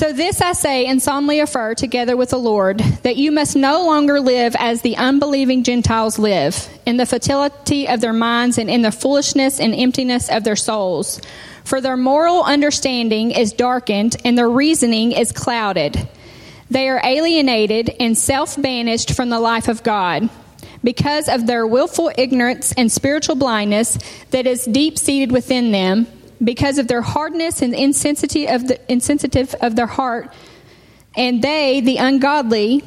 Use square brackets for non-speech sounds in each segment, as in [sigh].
So this I say and solemnly affirm together with the Lord that you must no longer live as the unbelieving Gentiles live, in the futility of their minds and in the foolishness and emptiness of their souls. For their moral understanding is darkened and their reasoning is clouded. They are alienated and self banished from the life of God because of their willful ignorance and spiritual blindness that is deep seated within them because of their hardness and insensitive of, the, insensitive of their heart, and they, the ungodly,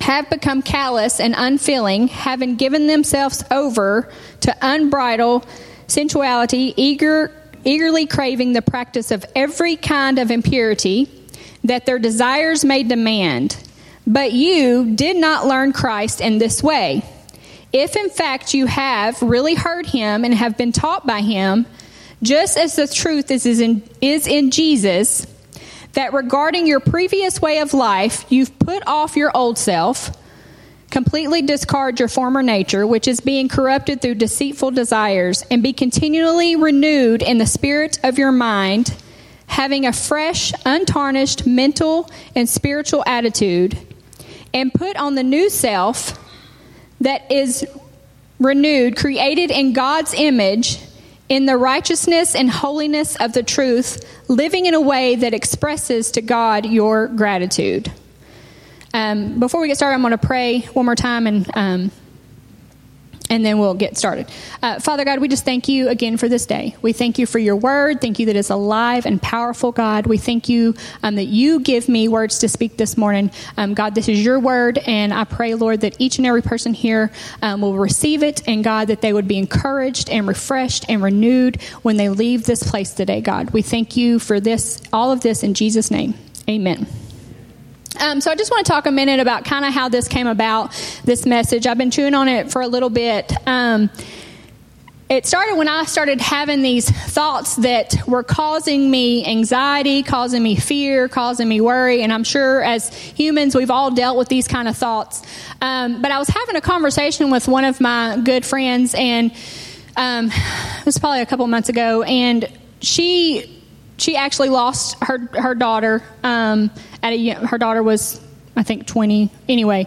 have become callous and unfeeling, having given themselves over to unbridled sensuality, eager, eagerly craving the practice of every kind of impurity that their desires may demand. But you did not learn Christ in this way. If in fact you have really heard him and have been taught by him, just as the truth is, is, in, is in Jesus, that regarding your previous way of life, you've put off your old self, completely discard your former nature, which is being corrupted through deceitful desires, and be continually renewed in the spirit of your mind, having a fresh, untarnished mental and spiritual attitude, and put on the new self that is renewed, created in God's image in the righteousness and holiness of the truth, living in a way that expresses to God your gratitude. Um, before we get started, I'm going to pray one more time and um, and then we'll get started. Uh, Father God, we just thank you again for this day. We thank you for your word. Thank you that it's alive and powerful, God. We thank you um, that you give me words to speak this morning. Um, God, this is your word, and I pray, Lord, that each and every person here um, will receive it, and God, that they would be encouraged and refreshed and renewed when they leave this place today, God. We thank you for this, all of this in Jesus' name. Amen. Um, so I just want to talk a minute about kind of how this came about, this message. I've been chewing on it for a little bit. Um, it started when I started having these thoughts that were causing me anxiety, causing me fear, causing me worry. And I'm sure as humans, we've all dealt with these kind of thoughts. Um, but I was having a conversation with one of my good friends, and um, it was probably a couple months ago, and she she actually lost her her daughter um, at a her daughter was I think 20 anyway.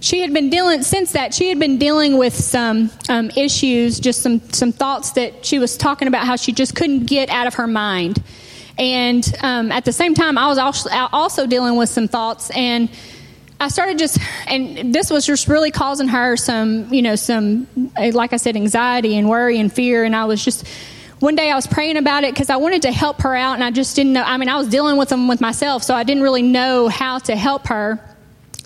She had been dealing since that. She had been dealing with some um, issues, just some some thoughts that she was talking about how she just couldn't get out of her mind. And um, at the same time, I was also, also dealing with some thoughts, and I started just, and this was just really causing her some, you know, some, like I said, anxiety and worry and fear. And I was just one day I was praying about it because I wanted to help her out, and I just didn't know. I mean, I was dealing with them with myself, so I didn't really know how to help her.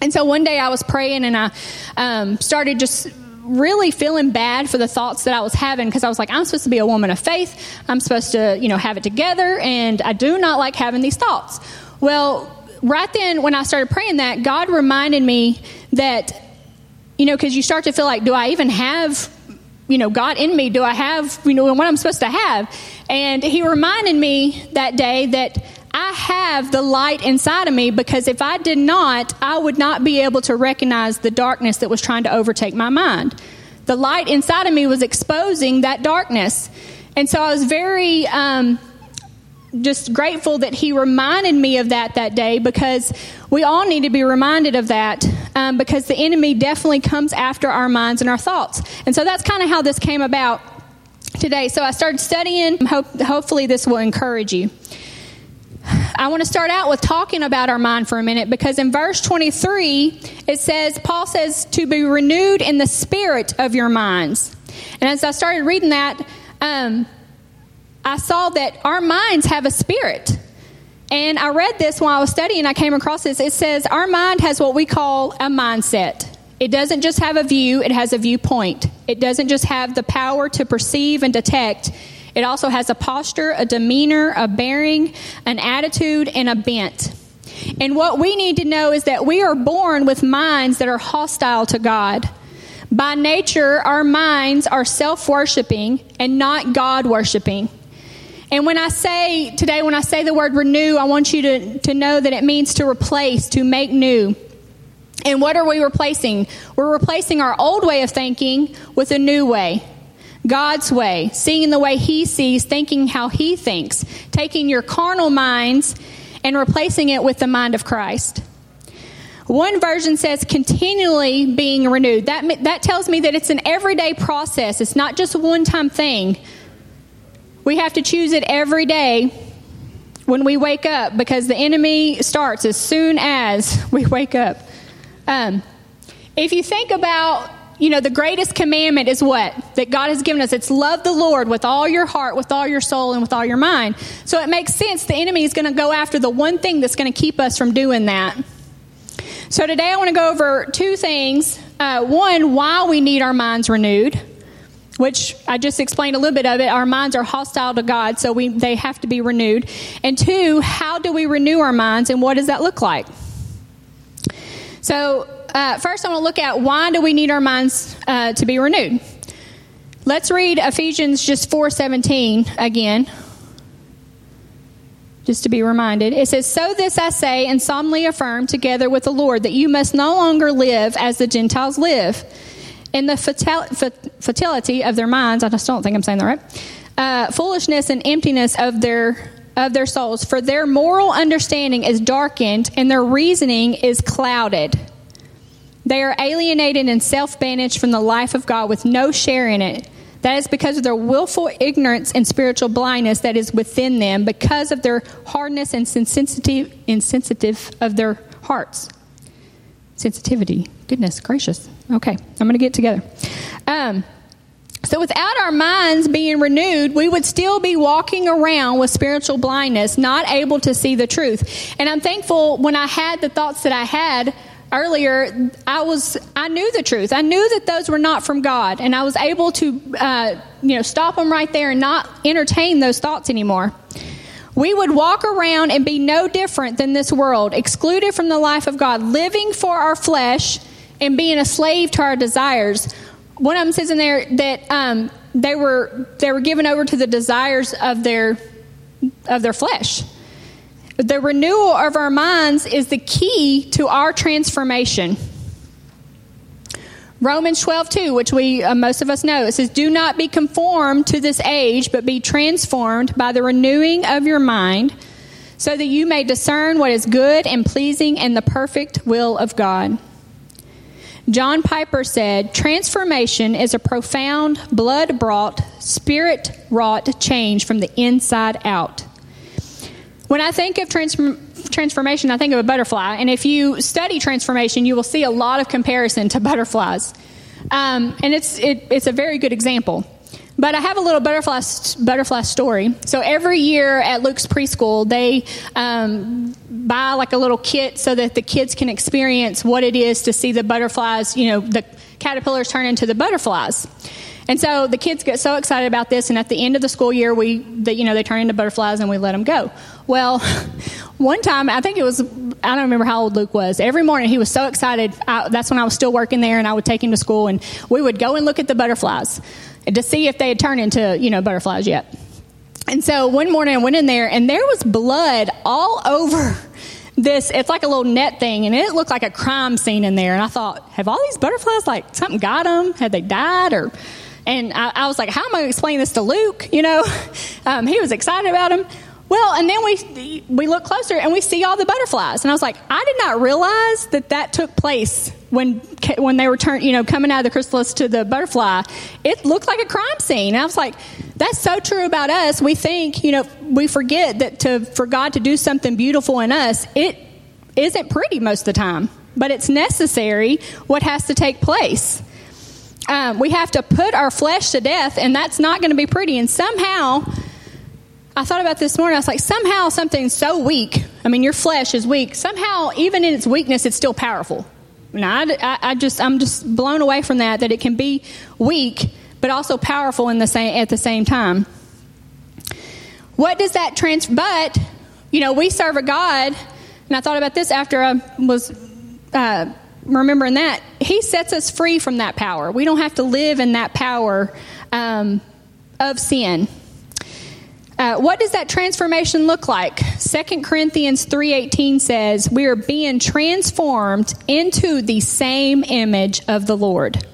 And so one day I was praying, and I um, started just really feeling bad for the thoughts that I was having because I was like, I'm supposed to be a woman of faith. I'm supposed to, you know, have it together, and I do not like having these thoughts. Well, right then when I started praying that, God reminded me that, you know, because you start to feel like, do I even have you know, God in me? Do I have, you know, what I'm supposed to have? And he reminded me that day that I have the light inside of me because if I did not, I would not be able to recognize the darkness that was trying to overtake my mind. The light inside of me was exposing that darkness. And so I was very um, just grateful that he reminded me of that that day because we all need to be reminded of that um, because the enemy definitely comes after our minds and our thoughts. And so that's kind of how this came about today. So I started studying. Hope, hopefully, this will encourage you. I want to start out with talking about our mind for a minute because in verse 23, it says, Paul says, to be renewed in the spirit of your minds. And as I started reading that, um, I saw that our minds have a spirit. And I read this while I was studying, I came across this. It says, Our mind has what we call a mindset. It doesn't just have a view, it has a viewpoint. It doesn't just have the power to perceive and detect, it also has a posture, a demeanor, a bearing, an attitude, and a bent. And what we need to know is that we are born with minds that are hostile to God. By nature, our minds are self worshiping and not God worshiping. And when I say today, when I say the word renew, I want you to, to know that it means to replace, to make new. And what are we replacing? We're replacing our old way of thinking with a new way. God's way, seeing the way He sees, thinking how He thinks, taking your carnal minds and replacing it with the mind of Christ. One version says continually being renewed. That, that tells me that it's an everyday process, it's not just a one time thing. We have to choose it every day when we wake up because the enemy starts as soon as [laughs] we wake up. Um, if you think about you know, the greatest commandment is what? That God has given us. It's love the Lord with all your heart, with all your soul, and with all your mind. So it makes sense the enemy is going to go after the one thing that's going to keep us from doing that. So today I want to go over two things. Uh, one, why we need our minds renewed, which I just explained a little bit of it. Our minds are hostile to God, so we, they have to be renewed. And two, how do we renew our minds, and what does that look like? So uh, first I want to look at why do we need our minds uh, to be renewed. Let's read Ephesians just 4:17 again. Just to be reminded, it says, So this I say and solemnly affirm together with the Lord that you must no longer live as the Gentiles live, in the futility of their minds. I just don't think I'm saying that right. Uh, foolishness and emptiness of their of their souls, for their moral understanding is darkened and their reasoning is clouded. They are alienated and self banished from the life of God with no share in it. That is because of their willful ignorance and spiritual blindness that is within them, because of their hardness and sensitive, insensitive of their hearts. Sensitivity. Goodness gracious. Okay, I'm going to get together. Um, so, without our minds being renewed, we would still be walking around with spiritual blindness, not able to see the truth. And I'm thankful when I had the thoughts that I had earlier, I was I knew the truth. I knew that those were not from God, and I was able to uh, you know stop them right there and not entertain those thoughts anymore. We would walk around and be no different than this world, excluded from the life of God, living for our flesh and being a slave to our desires. One of them says in there that um, they were they were given over to the desires of their of their flesh. The renewal of our minds is the key to our transformation. Romans 12, 2, which we, uh, most of us know, it says, Do not be conformed to this age, but be transformed by the renewing of your mind, so that you may discern what is good and pleasing and the perfect will of God. John Piper said, Transformation is a profound, blood brought, spirit wrought change from the inside out. When I think of transform, transformation, I think of a butterfly. And if you study transformation, you will see a lot of comparison to [laughs] butterflies. Um, and it's, it, it's a very good example. But I have a little butterfly butterfly story. So every year at Luke's preschool, they um, buy like a little kit so that the kids can experience what it is to see the butterflies. You know, the caterpillars turn into the butterflies. And so the kids get so excited about this, and at the end of the school year, we, the, you know, they turn into butterflies and we let them go. Well, [laughs] one time, I think it was, I don't remember how old Luke was. Every morning he was so excited. I, that's when I was still working there, and I would take him to school, and we would go and look at the butterflies to see if they had turned into, you know, butterflies yet. And so one morning I went in there, and there was blood all [laughs] over this it's like a little net thing and it looked like a crime scene in there and i thought have all these butterflies like something got them had they died or and I, I was like, how am I going to explain this to Luke? You know, [laughs] um, he was excited about him. Well, and then we we look closer and we see all the butterflies, and I was like, I did not realize that that took place when when they were turn, you know, coming out of the chrysalis to the butterfly. It looked like a crime scene. And I was like, that's so true about us. We think, you know, we forget that to for God to do something beautiful in us, it isn't pretty most of the time, but it's necessary. What has to take place um, we have to put our flesh to death, and that's not going to be pretty. And somehow, I thought about this morning. I was like, somehow something's so weak. I mean, your flesh is weak. Somehow, even in its weakness, it's still powerful. Now, I, I just, I'm just blown away from that. That it can be weak, but also powerful in the same at the same time. What does that trans? But you know, we serve a God, and I thought about this after I was. Uh, remembering that, He sets us free from that power. We don't have to live in that power um, of sin. Uh, what does that transformation look like? 2 Corinthians 3:18 says, "We are being transformed into the same image of the Lord."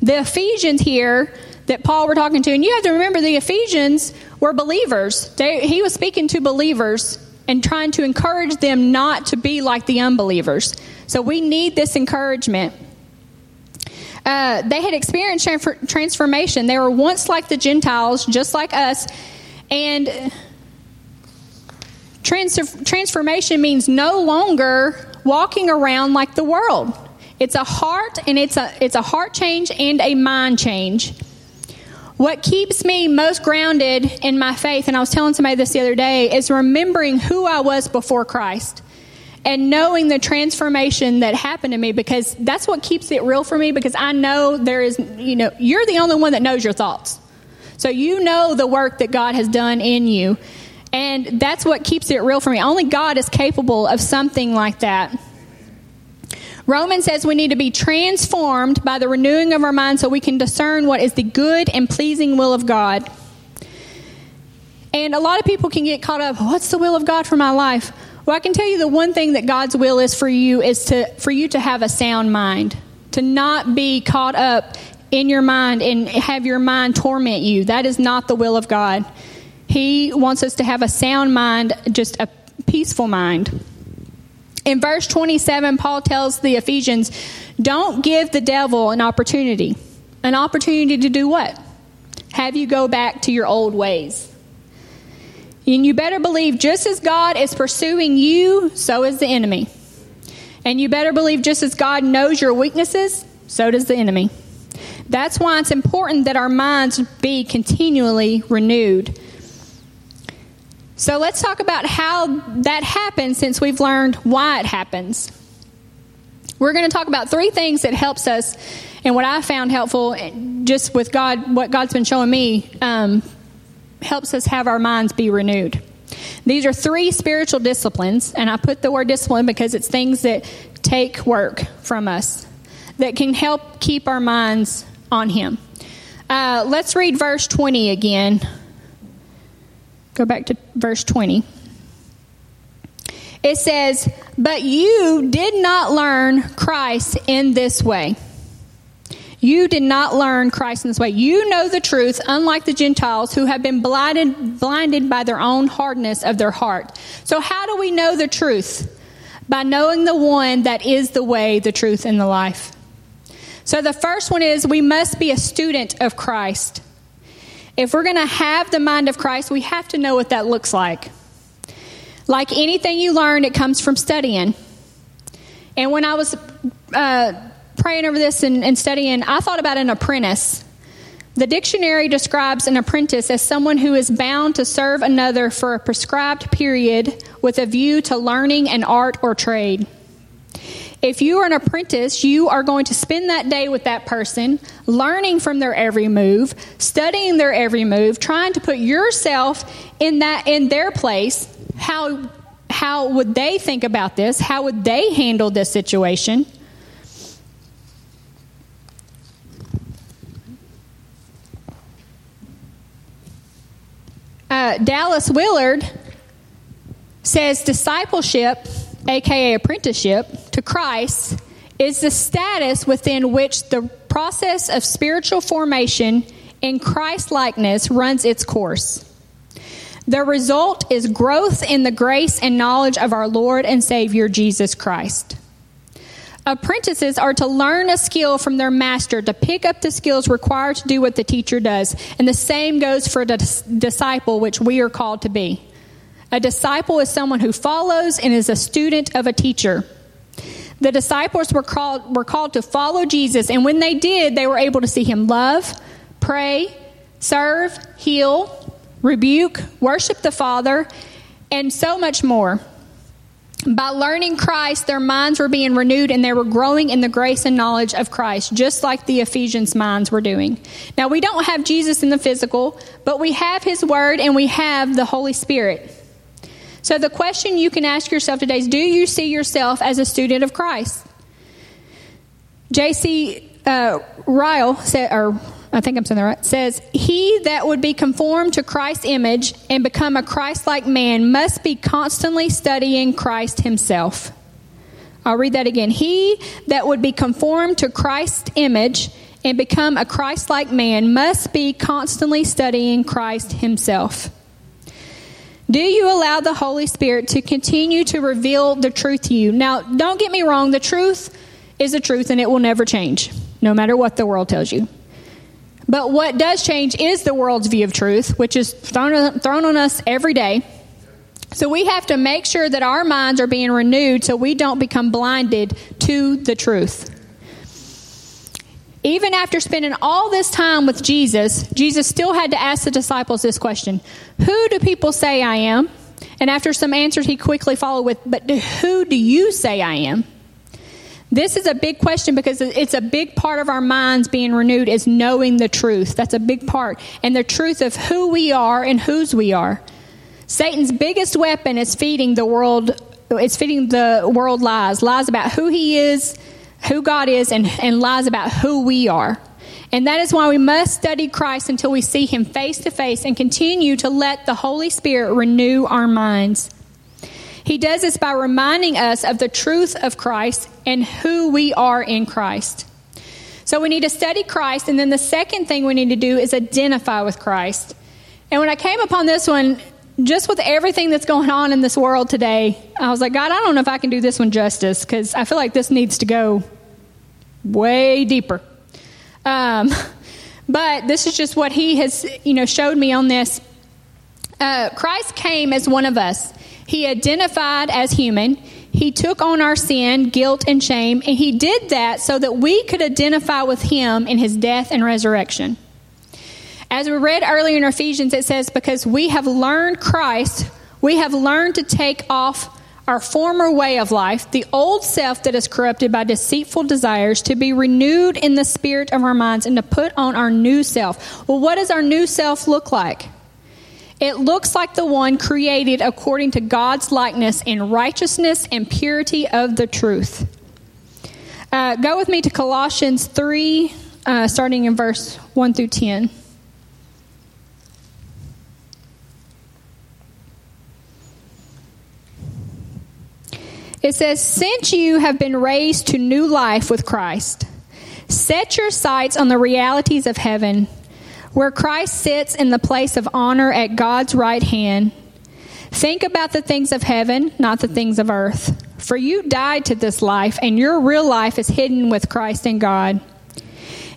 The Ephesians here that Paul were talking to, and you have to remember the Ephesians were believers. They, he was speaking to believers and trying to encourage them not to be like the unbelievers. So we need this encouragement. Uh, they had experienced transformation. They were once like the Gentiles, just like us, and trans- transformation means no longer walking around like the world. It's a heart and it's a it's a heart change and a mind change. What keeps me most grounded in my faith, and I was telling somebody this the other day, is remembering who I was before Christ and knowing the transformation that happened to me because that's what keeps it real for me because I know there is, you know, you're the only one that knows your thoughts. So you know the work that God has done in you. And that's what keeps it real for me. Only God is capable of something like that. Romans says we need to be transformed by the renewing of our mind so we can discern what is the good and pleasing will of God. And a lot of people can get caught up, what's the will of God for my life? Well, I can tell you the one thing that God's will is for you is to for you to have a sound mind, to not be caught up in your mind and have your mind torment you. That is not the will of God. He wants us to have a sound mind, just a peaceful mind. In verse 27, Paul tells the Ephesians, don't give the devil an opportunity. An opportunity to do what? Have you go back to your old ways. And you better believe just as God is pursuing you, so is the enemy. And you better believe just as God knows your weaknesses, so does the enemy. That's why it's important that our minds be continually renewed. So let's talk about how that happens since we've learned why it happens. We're going to talk about three things that helps us and what I found helpful just with God, what God's been showing me um, helps us have our minds be renewed. These are three spiritual disciplines, and I put the word discipline because it's things that take work from us that can help keep our minds on Him. Uh, let's read verse 20 again. Go back to verse 20. It says, But you did not learn Christ in this way. You did not learn Christ in this way. You know the truth, unlike the Gentiles who have been blinded, blinded by their own hardness of their heart. So, how do we know the truth? By knowing the one that is the way, the truth, and the life. So, the first one is we must be a student of Christ. If we're going to have the mind of Christ, we have to know what that looks like. Like anything you learn, it comes from studying. And when I was uh, praying over this and, and studying, I thought about an apprentice. The dictionary describes an apprentice as someone who is bound to serve another for a prescribed period with a view to learning an art or trade. If you are an apprentice, you are going to spend that day with that person, learning from their every move, studying their every move, trying to put yourself in that in their place. How how would they think about this? How would they handle this situation? Uh, Dallas Willard says discipleship, aka apprenticeship, to Christ is the status within which the process of spiritual formation in Christ likeness runs its course. The result is growth in the grace and knowledge of our Lord and Savior Jesus Christ. Apprentices are to learn a skill from their master to pick up the skills required to do what the teacher does. And the same goes for the disciple, which we are called to be. A disciple is someone who follows and is a student of a teacher. The disciples were called, were called to follow Jesus, and when they did, they were able to see him love, pray, serve, heal, rebuke, worship the Father, and so much more. By learning Christ, their minds were being renewed and they were growing in the grace and knowledge of Christ, just like the Ephesians' minds were doing. Now, we don't have Jesus in the physical, but we have His Word and we have the Holy Spirit. So, the question you can ask yourself today is Do you see yourself as a student of Christ? J.C. Uh, Ryle said, or I think I'm saying that right, says, He that would be conformed to Christ's image and become a Christ like man must be constantly studying Christ himself. I'll read that again. He that would be conformed to Christ's image and become a Christ like man must be constantly studying Christ himself. Do you allow the Holy Spirit to continue to reveal the truth to you? Now, don't get me wrong, the truth is the truth and it will never change, no matter what the world tells you. But what does change is the world's view of truth, which is thrown, thrown on us every day. So we have to make sure that our minds are being renewed so we don't become blinded to the truth. Even after spending all this time with Jesus, Jesus still had to ask the disciples this question Who do people say I am? And after some answers, he quickly followed with, But who do you say I am? This is a big question because it's a big part of our minds being renewed is knowing the truth. That's a big part. And the truth of who we are and whose we are. Satan's biggest weapon is feeding the world it's feeding the world lies, lies about who he is, who God is, and, and lies about who we are. And that is why we must study Christ until we see him face to face and continue to let the Holy Spirit renew our minds. He does this by reminding us of the truth of Christ and who we are in Christ. So we need to study Christ, and then the second thing we need to do is identify with Christ. And when I came upon this one, just with everything that's going on in this world today, I was like, God, I don't know if I can do this one justice because I feel like this needs to go way deeper. Um, [laughs] but this is just what He has, you know, showed me on this. Uh, Christ came as one of us. He identified as human. He took on our sin, guilt, and shame, and He did that so that we could identify with Him in His death and resurrection. As we read earlier in Ephesians, it says, Because we have learned Christ, we have learned to take off our former way of life, the old self that is corrupted by deceitful desires, to be renewed in the spirit of our minds and to put on our new self. Well, what does our new self look like? It looks like the one created according to God's likeness in righteousness and purity of the truth. Uh, go with me to Colossians 3, uh, starting in verse 1 through 10. It says, Since you have been raised to new life with Christ, set your sights on the realities of heaven where Christ sits in the place of honor at God's right hand. Think about the things of heaven, not the things of earth. For you died to this life, and your real life is hidden with Christ in God.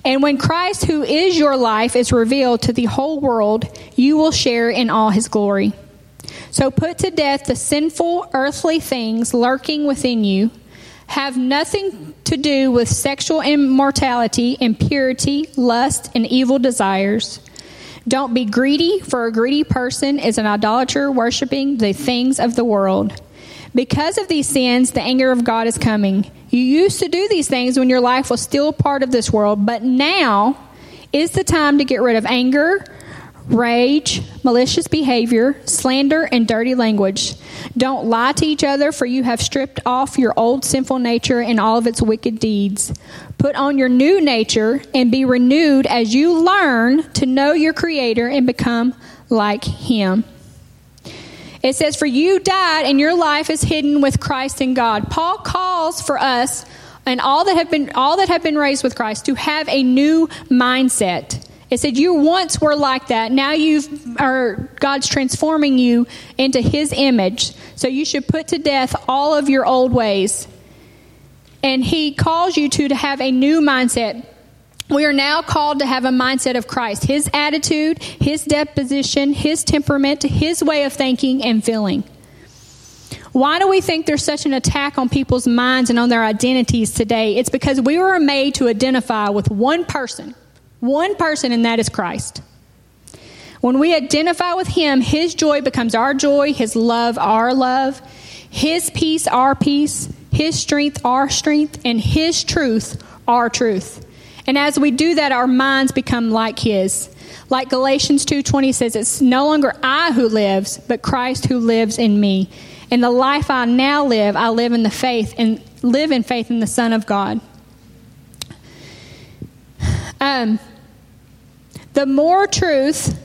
And when Christ, who is your life, is revealed to the whole world, you will share in all his glory. So put to death the sinful earthly things lurking within you have nothing to do with sexual immortality, impurity, lust, and evil desires. Don't be greedy, for a greedy person is an idolater worshiping the things of the world. Because of these sins, the anger of God is coming. You used to do these things when your life was still part of this world, but now is the time to get rid of anger rage, malicious behavior, slander, and dirty language. Don't lie to each other, for you have stripped off your old sinful nature and all of its wicked deeds. Put on your new nature and be renewed as you learn to know your Creator and become like Him. It says, For you died, and your life is hidden with Christ in God. Paul calls for us and all that have been all that have been raised with Christ to have a new mindset. It said you once were like that. Now you've are God's transforming you into his image. So you should put to death all of your old ways. And he calls you to to have a new mindset. We are now called to have a mindset of Christ. His attitude, his disposition, his temperament, his way of thinking and feeling. Why do we think there's such an attack on people's minds and on their identities today? It's because we were made to identify with one person one person, and that is Christ. When we identify with Him, His joy becomes our joy, His love our love, His peace our peace, His strength our strength, and His truth our truth. And as we do that, our minds become like His. Like Galatians 2:20 says, it's no longer I who lives, but Christ who lives in me. And the life I now live, I live in the faith and live in faith in the Son of God. Um, the more truth,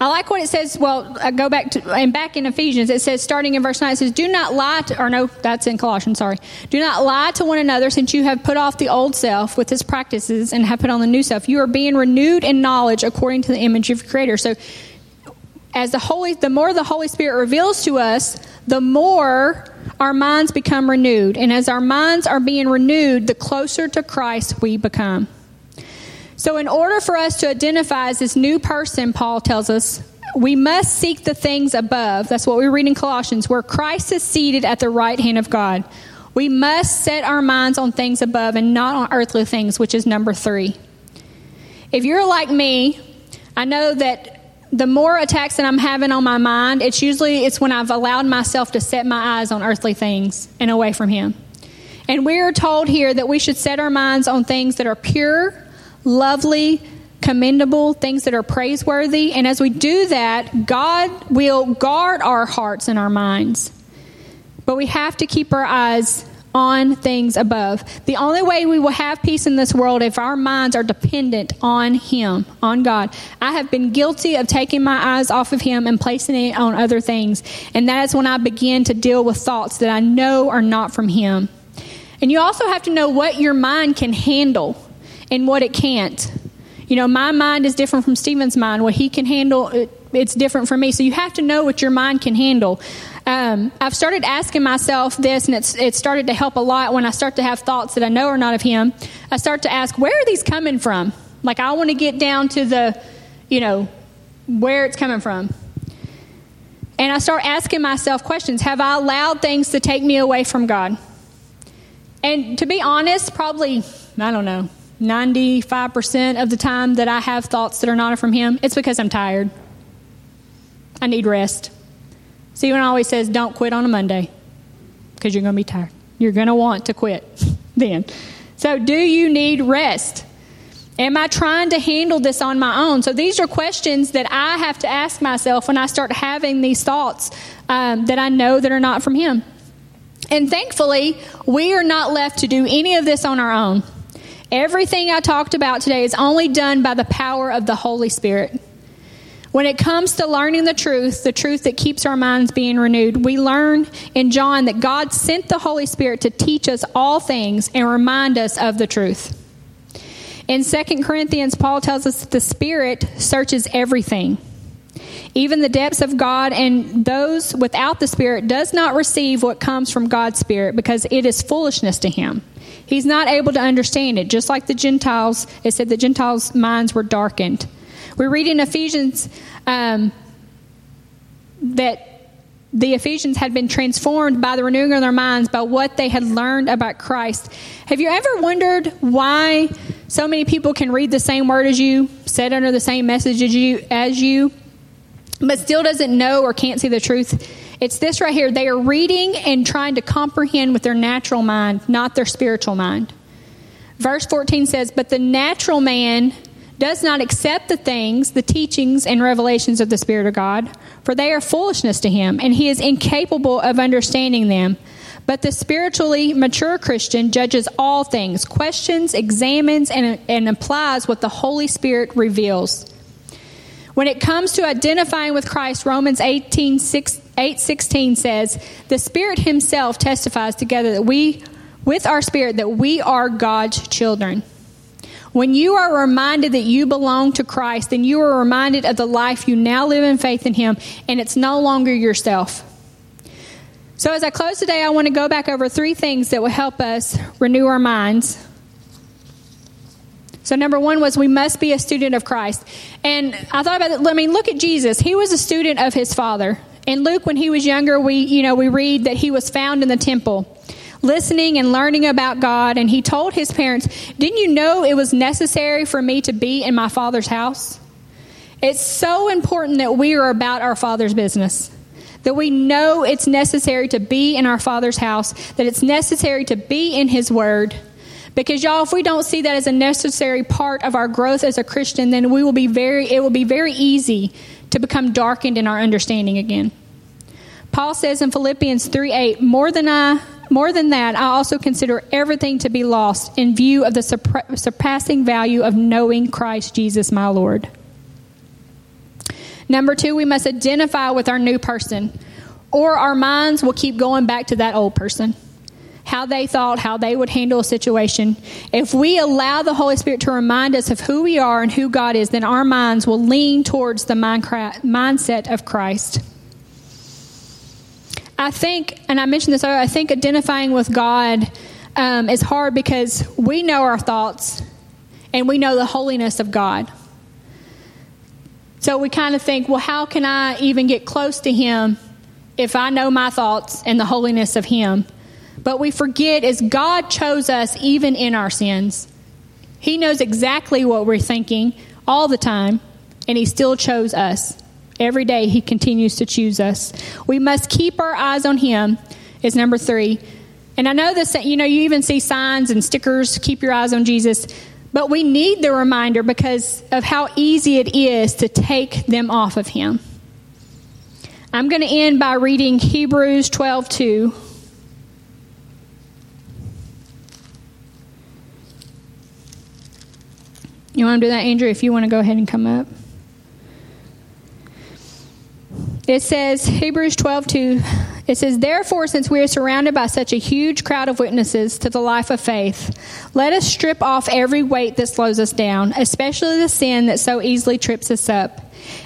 I like what it says. Well, I go back to and back in Ephesians. It says, starting in verse nine, it says, "Do not lie." To, or no, that's in Colossians. Sorry. Do not lie to one another, since you have put off the old self with its practices and have put on the new self. You are being renewed in knowledge according to the image of your Creator. So, as the Holy, the more the Holy Spirit reveals to us, the more our minds become renewed. And as our minds are being renewed, the closer to Christ we become. So, in order for us to identify as this new person, Paul tells us, we must seek the things above. That's what we read in Colossians, where Christ is seated at the right hand of God. We must set our minds on things above and not on earthly things, which is number three. If you're like me, I know that the more attacks that I'm having on my mind, it's usually it's when I've allowed myself to set my eyes on earthly things and away from Him. And we are told here that we should set our minds on things that are pure, lovely, commendable, things that are praiseworthy. And as we do that, God will guard our hearts and our minds. But we have to keep our eyes on things above. The only way we will have peace in this world if our minds are dependent on Him, on God. I have been guilty of taking my eyes off of Him and placing it on other things. And that is when I begin to deal with thoughts that I know are not from Him. And you also have to know what your mind can handle and what it can't. You know, my mind is different from Stephen's mind. What he can handle, it, it's different for me. So you have to know what your mind can handle. Um, I've started asking myself this, and it's it started to help a lot when I start to have thoughts that I know are not of Him. I start to ask, where are these coming from? Like I want to get down to the, you know, where it's coming from. And I start asking myself questions Have I allowed things to take me away from God? And to be honest, probably, I don't know, 95% of the time that I have thoughts that are not from Him, it's because I'm tired. I need rest. Stephen always says, don't quit on a Monday because you're going to be tired. You're going to want to quit [laughs] then. So, do you need rest? Am I trying to handle this on my own? So, these are questions that I have to ask myself when I start having these thoughts um, that I know that are not from Him. And thankfully, we are not left to do any of this on our own. Everything I talked about today is only done by the power of the Holy Spirit. When it comes to learning the truth, the truth that keeps our minds being renewed, we learn in John that God sent the Holy Spirit to teach us all things and remind us of the truth. In 2 Corinthians, Paul tells us that the Spirit searches everything. Even the depths of God and those without the Spirit does not receive what comes from God's Spirit because it is foolishness to him. He's not able to understand it. Just like the Gentiles, it said the Gentiles' minds were darkened. We read in Ephesians um, that the Ephesians had been transformed by the renewing of their minds by what they had learned about Christ. Have you ever wondered why so many people can read the same word as you, said under the same message as you, as you, but still doesn't know or can't see the truth? It's this right here. They are reading and trying to comprehend with their natural mind, not their spiritual mind. Verse 14 says, But the natural man does not accept the things, the teachings, and revelations of the Spirit of God, for they are foolishness to him, and he is incapable of understanding them. But the spiritually mature Christian judges all things, questions, examines, and, and applies what the Holy Spirit reveals. When it comes to identifying with Christ, Romans 18, 6, 8 16 says, The Spirit Himself testifies together that we, with our spirit, that we are God's children. When you are reminded that you belong to Christ, then you are reminded of the life you now live in faith in Him, and it's no longer yourself. So, as I close today, I want to go back over three things that will help us renew our minds. So, number one was we must be a student of Christ. And I thought about it. I mean, look at Jesus. He was a student of his Father. In Luke, when he was younger, we, you know, we read that he was found in the temple listening and learning about God, and he told his parents, Didn't you know it was necessary for me to be in my Father's house? It's so important that we are about our Father's business. That we know it's necessary to be in our Father's house, that it's necessary to be in His Word. Because y'all, if we don't see that as a necessary part of our growth as a Christian, then we will be very it will be very easy to become darkened in our understanding again. Paul says in Philippians 3 8, more than I more than that, I also consider everything to be lost in view of the surpassing value of knowing Christ Jesus, my Lord. Number two, we must identify with our new person, or our minds will keep going back to that old person. how they thought, how they would handle a situation. If we allow the Holy Spirit to remind us of who we are and who God is, then our minds will lean towards the mindset of Christ. I think, and I mentioned this earlier, I think identifying with God um, is hard because we know our thoughts and we know the holiness of God. So we kind of think, well, how can I even get close to Him if I know my thoughts and the holiness of Him? But we forget is God chose us even in our sins. He knows exactly what we're thinking all the time, and He still chose us. Every day He continues to choose us. We must keep our eyes on Him, is number three. And I know this, you know, you even see signs and stickers, keep your eyes on Jesus. But we need the reminder because of how easy it is to take them off of Him. I'm going to end by reading Hebrews 12 2. You want to do that, Andrew? If you want to go ahead and come up. It says, Hebrews 12 2, it says, Therefore, since we are surrounded by such a huge crowd of witnesses to the life of faith, let us strip off every weight that slows us down, especially the sin that so easily trips us up.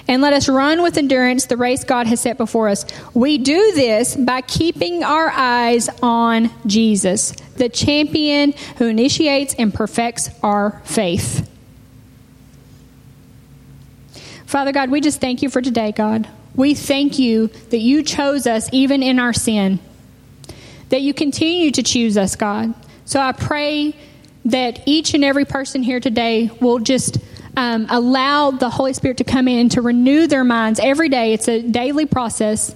And let us run with endurance the race God has set before us. We do this by keeping our eyes on Jesus, the champion who initiates and perfects our faith. Father God, we just thank you for today, God. We thank you that you chose us even in our sin, that you continue to choose us, God. So I pray that each and every person here today will just um, allow the Holy Spirit to come in to renew their minds every day. It's a daily process.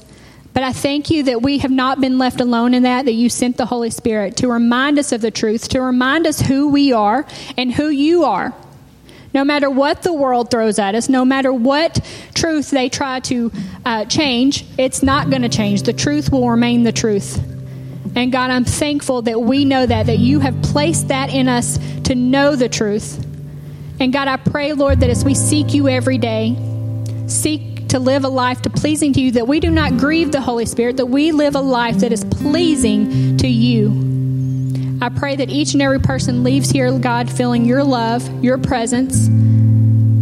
But I thank you that we have not been left alone in that, that you sent the Holy Spirit to remind us of the truth, to remind us who we are and who you are. No matter what the world throws at us, no matter what truth they try to uh, change, it's not going to change. The truth will remain the truth. And God, I'm thankful that we know that, that you have placed that in us to know the truth. And God, I pray, Lord, that as we seek you every day, seek to live a life to pleasing to you, that we do not grieve the Holy Spirit, that we live a life that is pleasing to you. I pray that each and every person leaves here, God, feeling your love, your presence.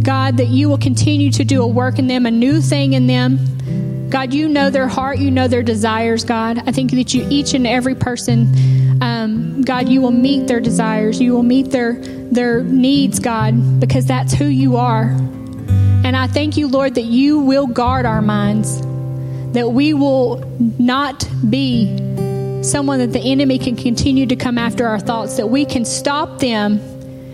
God, that you will continue to do a work in them, a new thing in them. God, you know their heart, you know their desires, God. I think that you, each and every person, um, God, you will meet their desires, you will meet their their needs, God, because that's who you are. And I thank you, Lord, that you will guard our minds, that we will not be someone that the enemy can continue to come after our thoughts, that we can stop them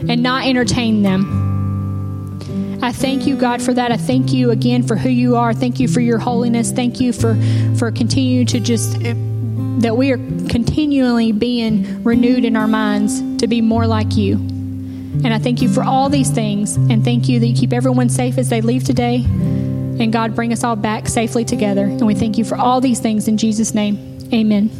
and not entertain them. I thank you, God, for that. I thank you again for who you are. Thank you for your holiness. Thank you for for continuing to just that we are continually being renewed in our minds to be more like you. And I thank you for all these things, and thank you that you keep everyone safe as they leave today. And God, bring us all back safely together. And we thank you for all these things in Jesus' name. Amen.